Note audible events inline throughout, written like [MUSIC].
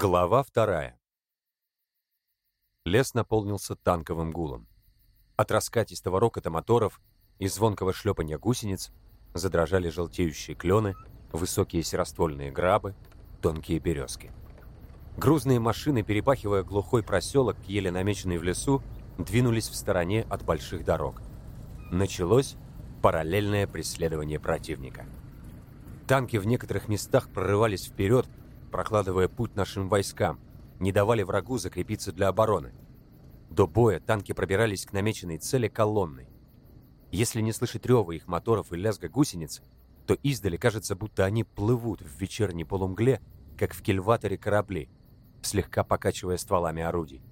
Глава вторая. Лес наполнился танковым гулом. От раскатистого рокота моторов и звонкого шлепанья гусениц задрожали желтеющие клены, высокие сероствольные грабы, тонкие березки. Грузные машины, перепахивая глухой проселок, еле намеченный в лесу, двинулись в стороне от больших дорог. Началось параллельное преследование противника. Танки в некоторых местах прорывались вперед, прокладывая путь нашим войскам, не давали врагу закрепиться для обороны. До боя танки пробирались к намеченной цели колонной. Если не слышать рева их моторов и лязга гусениц, то издали кажется, будто они плывут в вечерней полумгле, как в кильваторе корабли, слегка покачивая стволами орудий.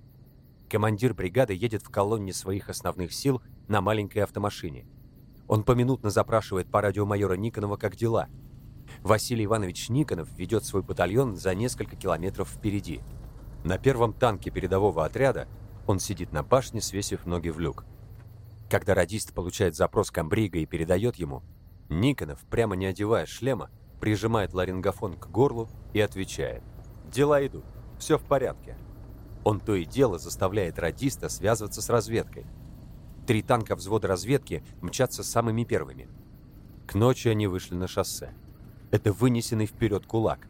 Командир бригады едет в колонне своих основных сил на маленькой автомашине. Он поминутно запрашивает по радио майора Никонова, как дела – Василий Иванович Никонов ведет свой батальон за несколько километров впереди. На первом танке передового отряда он сидит на башне, свесив ноги в люк. Когда радист получает запрос комбрига и передает ему, Никонов, прямо не одевая шлема, прижимает ларингофон к горлу и отвечает «Дела идут, все в порядке». Он то и дело заставляет радиста связываться с разведкой. Три танка взвода разведки мчатся самыми первыми. К ночи они вышли на шоссе. Это вынесенный вперед кулак.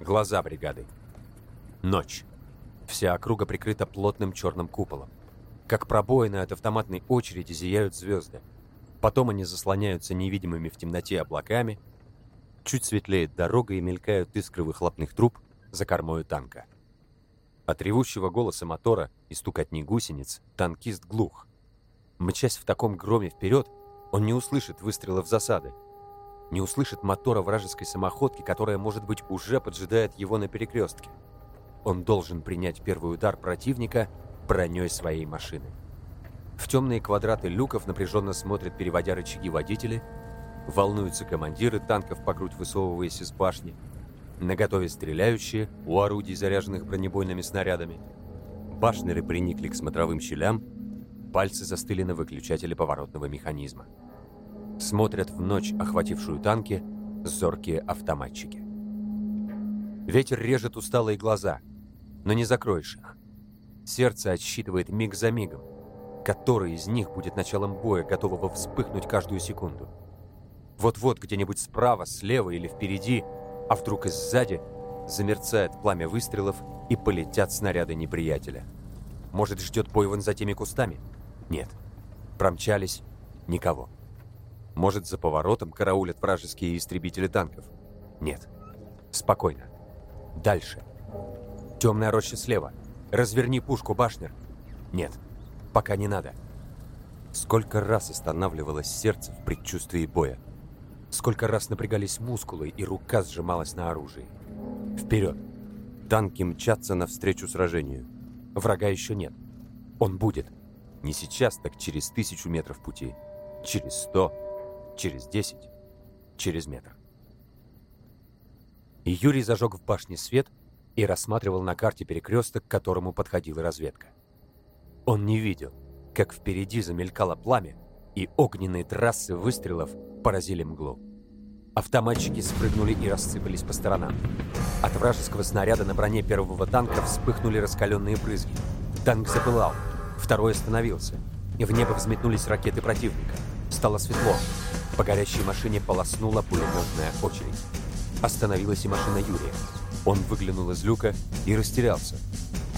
Глаза бригады. Ночь. Вся округа прикрыта плотным черным куполом. Как пробоины от автоматной очереди зияют звезды. Потом они заслоняются невидимыми в темноте облаками. Чуть светлеет дорога и мелькают искры выхлопных труб за кормою танка. От ревущего голоса мотора и стукотни гусениц танкист глух. Мчась в таком громе вперед, он не услышит выстрелов засады, не услышит мотора вражеской самоходки, которая, может быть, уже поджидает его на перекрестке. Он должен принять первый удар противника броней своей машины. В темные квадраты люков напряженно смотрят, переводя рычаги водители, волнуются командиры танков по грудь высовываясь из башни, наготове стреляющие у орудий, заряженных бронебойными снарядами. Башнеры приникли к смотровым щелям, пальцы застыли на выключателе поворотного механизма. Смотрят в ночь, охватившую танки, зоркие автоматчики. Ветер режет усталые глаза, но не закроешь их. Сердце отсчитывает миг за мигом. Который из них будет началом боя, готового вспыхнуть каждую секунду? Вот-вот где-нибудь справа, слева или впереди, а вдруг и сзади замерцает пламя выстрелов и полетят снаряды неприятеля. Может, ждет бой вон за теми кустами? Нет. Промчались. Никого. Может, за поворотом караулят вражеские истребители танков? Нет. Спокойно. Дальше. Темная роща слева. Разверни пушку, башнер. Нет. Пока не надо. Сколько раз останавливалось сердце в предчувствии боя. Сколько раз напрягались мускулы, и рука сжималась на оружии. Вперед! Танки мчатся навстречу сражению. Врага еще нет. Он будет. Не сейчас, так через тысячу метров пути. Через сто через 10, через метр. И Юрий зажег в башне свет и рассматривал на карте перекресток, к которому подходила разведка. Он не видел, как впереди замелькало пламя, и огненные трассы выстрелов поразили мглу. Автоматчики спрыгнули и рассыпались по сторонам. От вражеского снаряда на броне первого танка вспыхнули раскаленные брызги. Танк запылал, второй остановился, и в небо взметнулись ракеты противника. Стало светло, по горящей машине полоснула пулеметная очередь. Остановилась и машина Юрия. Он выглянул из люка и растерялся.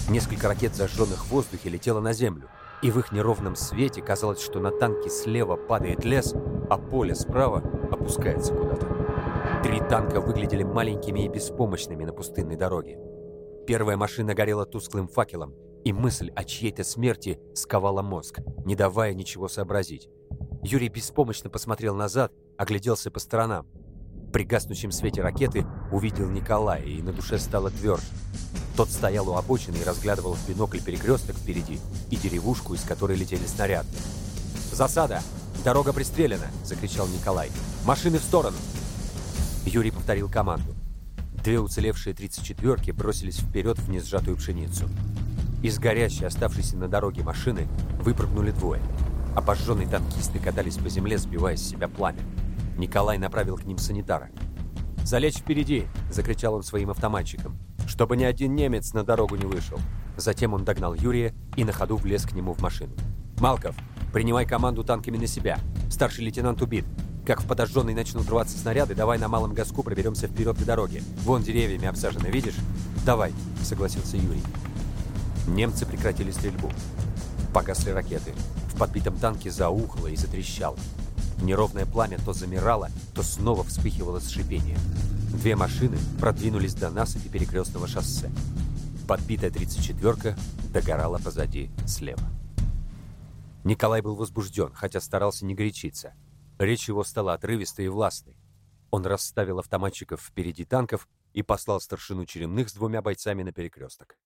Несколько ракет, зажженных в воздухе, летело на землю, и в их неровном свете казалось, что на танке слева падает лес, а поле справа опускается куда-то. Три танка выглядели маленькими и беспомощными на пустынной дороге. Первая машина горела тусклым факелом, и мысль о чьей-то смерти сковала мозг, не давая ничего сообразить. Юрий беспомощно посмотрел назад, огляделся по сторонам. При гаснущем свете ракеты увидел Николая, и на душе стало тверже. Тот стоял у обочины и разглядывал в бинокль перекресток впереди и деревушку, из которой летели снаряды. «Засада! Дорога пристрелена!» — закричал Николай. «Машины в сторону!» Юрий повторил команду. Две уцелевшие 34-ки бросились вперед в несжатую пшеницу. Из горящей, оставшейся на дороге машины, выпрыгнули двое — Обожженные танкисты катались по земле, сбивая с себя пламя. Николай направил к ним санитара. «Залечь впереди!» — закричал он своим автоматчикам. чтобы ни один немец на дорогу не вышел. Затем он догнал Юрия и на ходу влез к нему в машину. «Малков, принимай команду танками на себя. Старший лейтенант убит. Как в подожженной начнут рваться снаряды, давай на малом газку проберемся вперед к дороге. Вон деревьями обсажено, видишь?» «Давай», — согласился Юрий. Немцы прекратили стрельбу. Погасли ракеты. Подбитом танке заухло и затрещало. Неровное пламя то замирало, то снова вспыхивало с шипением. Две машины продвинулись до насыпи перекрестного шоссе. Подбитая 34-ка догорала позади слева. Николай был возбужден, хотя старался не горячиться. Речь его стала отрывистой и властной. Он расставил автоматчиков впереди танков и послал старшину Черемных с двумя бойцами на перекресток.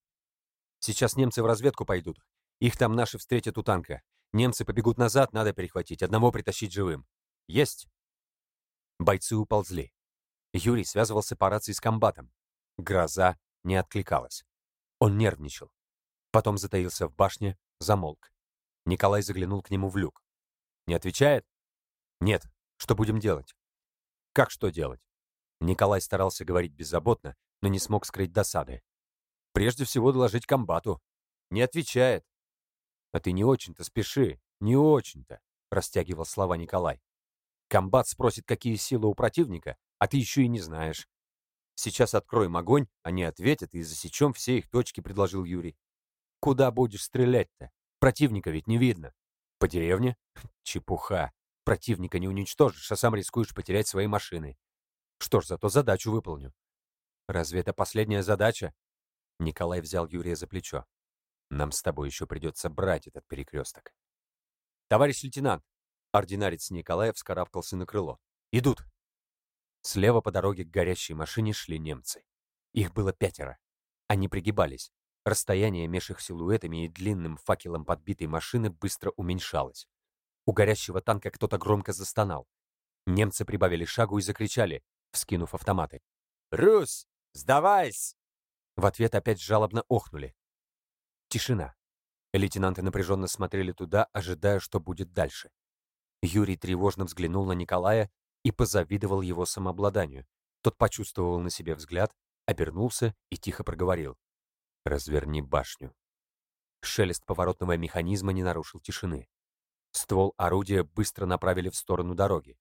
«Сейчас немцы в разведку пойдут. Их там наши встретят у танка. Немцы побегут назад, надо перехватить, одного притащить живым. Есть!» Бойцы уползли. Юрий связывался по рации с комбатом. Гроза не откликалась. Он нервничал. Потом затаился в башне, замолк. Николай заглянул к нему в люк. «Не отвечает?» «Нет. Что будем делать?» «Как что делать?» Николай старался говорить беззаботно, но не смог скрыть досады. «Прежде всего доложить комбату. Не отвечает. «А ты не очень-то спеши, не очень-то», — растягивал слова Николай. «Комбат спросит, какие силы у противника, а ты еще и не знаешь. Сейчас откроем огонь, они ответят и засечем все их точки», — предложил Юрий. «Куда будешь стрелять-то? Противника ведь не видно. По деревне? [LAUGHS] Чепуха. Противника не уничтожишь, а сам рискуешь потерять свои машины. Что ж, зато задачу выполню». «Разве это последняя задача?» Николай взял Юрия за плечо. Нам с тобой еще придется брать этот перекресток. Товарищ лейтенант! Ординарец Николаев вскарабкался на крыло. Идут! Слева по дороге к горящей машине шли немцы. Их было пятеро. Они пригибались. Расстояние между их силуэтами и длинным факелом подбитой машины быстро уменьшалось. У горящего танка кто-то громко застонал. Немцы прибавили шагу и закричали, вскинув автоматы. «Рус, сдавайся!» В ответ опять жалобно охнули. Тишина. Лейтенанты напряженно смотрели туда, ожидая, что будет дальше. Юрий тревожно взглянул на Николая и позавидовал его самообладанию. Тот почувствовал на себе взгляд, обернулся и тихо проговорил. «Разверни башню». Шелест поворотного механизма не нарушил тишины. Ствол орудия быстро направили в сторону дороги.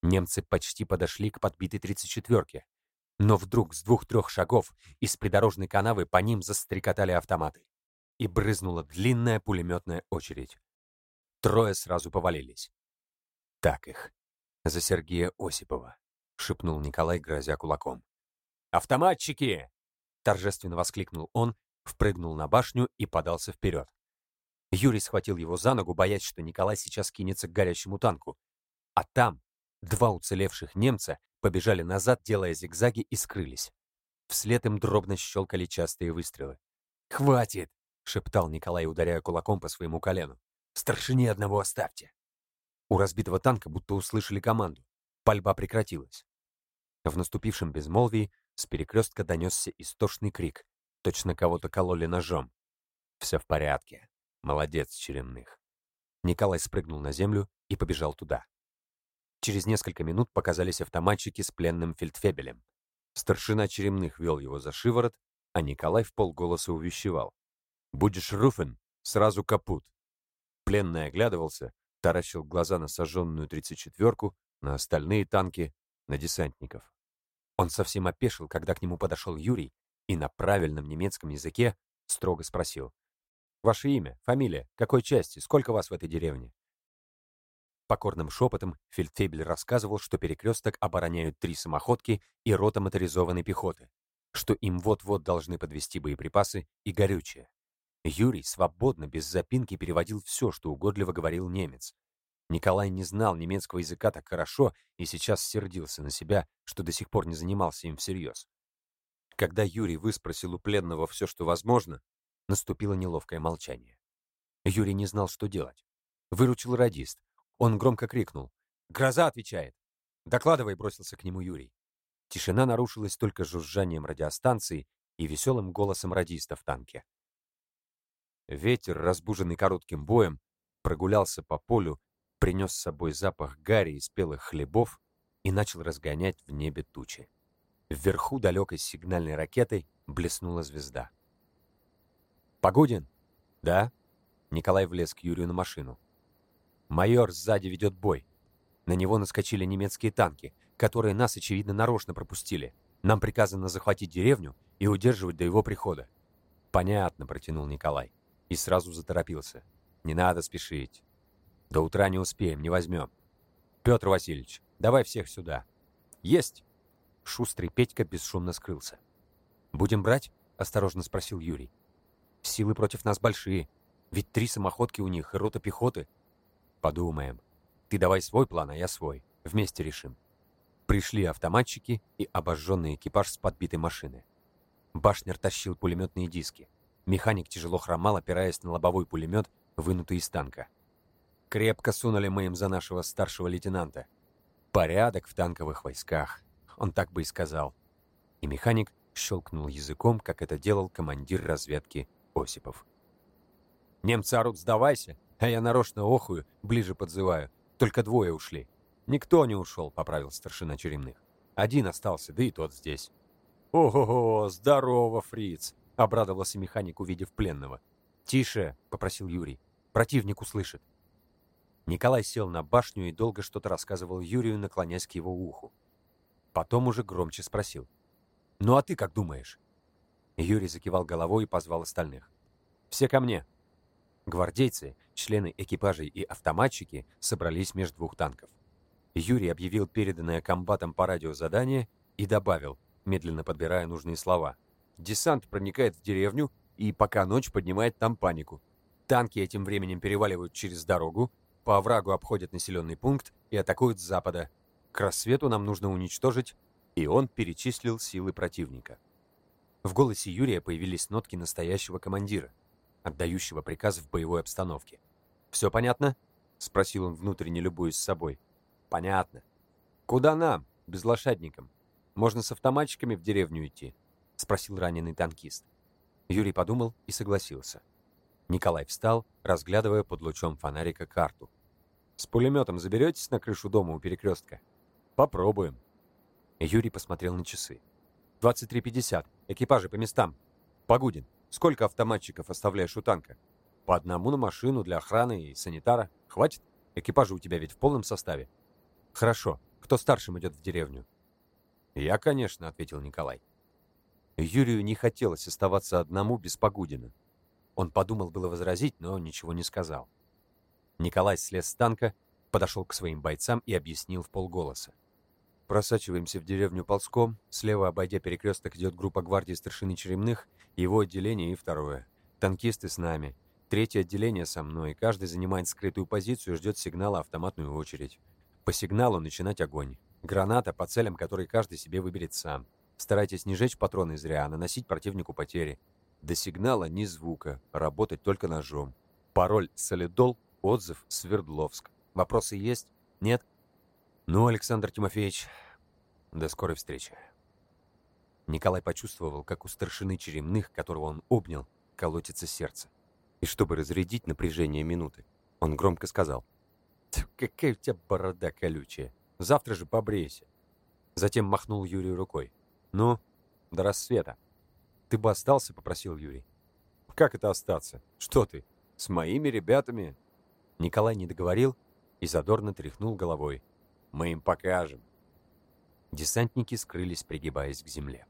Немцы почти подошли к подбитой 34-ке. Но вдруг с двух-трех шагов из придорожной канавы по ним застрекотали автоматы и брызнула длинная пулеметная очередь. Трое сразу повалились. «Так их. За Сергея Осипова», — шепнул Николай, грозя кулаком. «Автоматчики!» — торжественно воскликнул он, впрыгнул на башню и подался вперед. Юрий схватил его за ногу, боясь, что Николай сейчас кинется к горящему танку. А там два уцелевших немца побежали назад, делая зигзаги, и скрылись. Вслед им дробно щелкали частые выстрелы. «Хватит!» Шептал Николай, ударяя кулаком по своему колену. «Старшине одного оставьте!» У разбитого танка будто услышали команду. Пальба прекратилась. В наступившем безмолвии с перекрестка донесся истошный крик. Точно кого-то кололи ножом. «Все в порядке. Молодец, Черемных». Николай спрыгнул на землю и побежал туда. Через несколько минут показались автоматчики с пленным фельдфебелем. Старшина Черемных вел его за шиворот, а Николай в полголоса увещевал. Будешь руфен, сразу капут. Пленный оглядывался, таращил глаза на сожженную тридцать четверку, на остальные танки, на десантников. Он совсем опешил, когда к нему подошел Юрий и на правильном немецком языке строго спросил. «Ваше имя, фамилия, какой части, сколько вас в этой деревне?» Покорным шепотом Фельдфебель рассказывал, что перекресток обороняют три самоходки и рота моторизованной пехоты, что им вот-вот должны подвести боеприпасы и горючее. Юрий свободно, без запинки переводил все, что угодливо говорил немец. Николай не знал немецкого языка так хорошо и сейчас сердился на себя, что до сих пор не занимался им всерьез. Когда Юрий выспросил у пленного все, что возможно, наступило неловкое молчание. Юрий не знал, что делать. Выручил радист. Он громко крикнул. «Гроза отвечает!» «Докладывай!» — бросился к нему Юрий. Тишина нарушилась только жужжанием радиостанции и веселым голосом радиста в танке. Ветер, разбуженный коротким боем, прогулялся по полю, принес с собой запах гари и спелых хлебов и начал разгонять в небе тучи. Вверху далекой сигнальной ракетой блеснула звезда. «Погодин?» «Да?» Николай влез к Юрию на машину. «Майор сзади ведет бой. На него наскочили немецкие танки, которые нас, очевидно, нарочно пропустили. Нам приказано захватить деревню и удерживать до его прихода». «Понятно», — протянул Николай. И сразу заторопился. «Не надо спешить. До утра не успеем, не возьмем. Петр Васильевич, давай всех сюда». «Есть!» Шустрый Петька бесшумно скрылся. «Будем брать?» — осторожно спросил Юрий. «Силы против нас большие. Ведь три самоходки у них и рота пехоты». «Подумаем. Ты давай свой план, а я свой. Вместе решим». Пришли автоматчики и обожженный экипаж с подбитой машины. Башнер тащил пулеметные диски. Механик тяжело хромал, опираясь на лобовой пулемет, вынутый из танка. Крепко сунули мы им за нашего старшего лейтенанта. Порядок в танковых войсках. Он так бы и сказал. И механик щелкнул языком, как это делал командир разведки Осипов. «Немцы орут, сдавайся!» А я нарочно охую, ближе подзываю. Только двое ушли. Никто не ушел, поправил старшина Черемных. Один остался, да и тот здесь. «Ого-го, здорово, фриц!» — обрадовался механик, увидев пленного. «Тише!» — попросил Юрий. «Противник услышит». Николай сел на башню и долго что-то рассказывал Юрию, наклоняясь к его уху. Потом уже громче спросил. «Ну а ты как думаешь?» Юрий закивал головой и позвал остальных. «Все ко мне!» Гвардейцы, члены экипажей и автоматчики собрались между двух танков. Юрий объявил переданное комбатом по радио задание и добавил, медленно подбирая нужные слова. «Десант проникает в деревню и пока ночь поднимает там панику. Танки этим временем переваливают через дорогу, по оврагу обходят населенный пункт и атакуют с запада. К рассвету нам нужно уничтожить, и он перечислил силы противника. В голосе Юрия появились нотки настоящего командира, отдающего приказ в боевой обстановке. «Все понятно?» — спросил он внутренне, любуясь собой. «Понятно. Куда нам, без лошадникам? Можно с автоматчиками в деревню идти?» — спросил раненый танкист. Юрий подумал и согласился. Николай встал, разглядывая под лучом фонарика карту. «С пулеметом заберетесь на крышу дома у перекрестка?» Попробуем. Юрий посмотрел на часы. 23.50. Экипажи по местам. Погудин, сколько автоматчиков оставляешь у танка? По одному на машину для охраны и санитара. Хватит? Экипажи у тебя ведь в полном составе. Хорошо. Кто старшим идет в деревню? Я, конечно, ответил Николай. Юрию не хотелось оставаться одному без Погудина. Он подумал было возразить, но ничего не сказал. Николай слез с танка, подошел к своим бойцам и объяснил в полголоса. Просачиваемся в деревню ползком. Слева, обойдя перекресток, идет группа гвардии старшины Черемных, его отделение и второе. Танкисты с нами. Третье отделение со мной. Каждый занимает скрытую позицию и ждет сигнала автоматную очередь. По сигналу начинать огонь. Граната по целям, которые каждый себе выберет сам. Старайтесь не жечь патроны зря, а наносить противнику потери. До сигнала ни звука, работать только ножом. Пароль «Солидол», отзыв «Свердловск». Вопросы есть? Нет? Ну, Александр Тимофеевич, до скорой встречи. Николай почувствовал, как у старшины Черемных, которого он обнял, колотится сердце. И чтобы разрядить напряжение минуты, он громко сказал. «Какая у тебя борода колючая! Завтра же побрейся!» Затем махнул Юрию рукой. «Ну, до рассвета!» «Ты бы остался?» — попросил Юрий. «Как это остаться? Что ты? С моими ребятами?» Николай не договорил и задорно тряхнул головой. Мы им покажем. Десантники скрылись, пригибаясь к земле.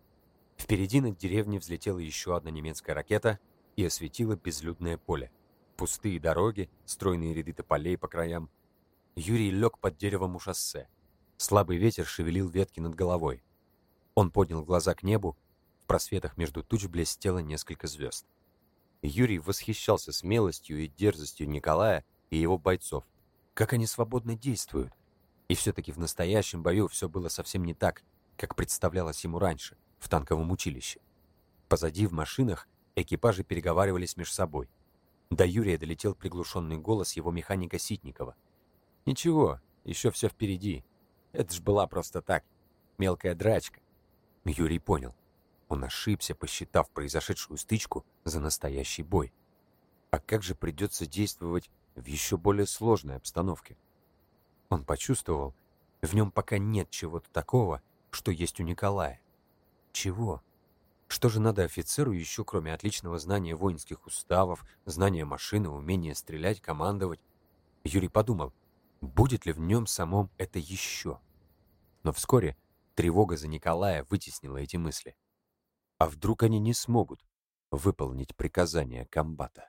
Впереди над деревней взлетела еще одна немецкая ракета и осветила безлюдное поле. Пустые дороги, стройные ряды тополей по краям. Юрий лег под деревом у шоссе. Слабый ветер шевелил ветки над головой. Он поднял глаза к небу. В просветах между туч блестело несколько звезд. Юрий восхищался смелостью и дерзостью Николая и его бойцов. Как они свободно действуют. И все-таки в настоящем бою все было совсем не так, как представлялось ему раньше, в танковом училище. Позади в машинах экипажи переговаривались между собой. До Юрия долетел приглушенный голос его механика Ситникова. «Ничего, еще все впереди. Это ж была просто так. Мелкая драчка». Юрий понял. Он ошибся, посчитав произошедшую стычку за настоящий бой. А как же придется действовать в еще более сложной обстановке? Он почувствовал, в нем пока нет чего-то такого, что есть у Николая. Чего? Что же надо офицеру еще, кроме отличного знания воинских уставов, знания машины, умения стрелять, командовать? Юрий подумал, будет ли в нем самом это еще? Но вскоре тревога за Николая вытеснила эти мысли. А вдруг они не смогут выполнить приказания комбата?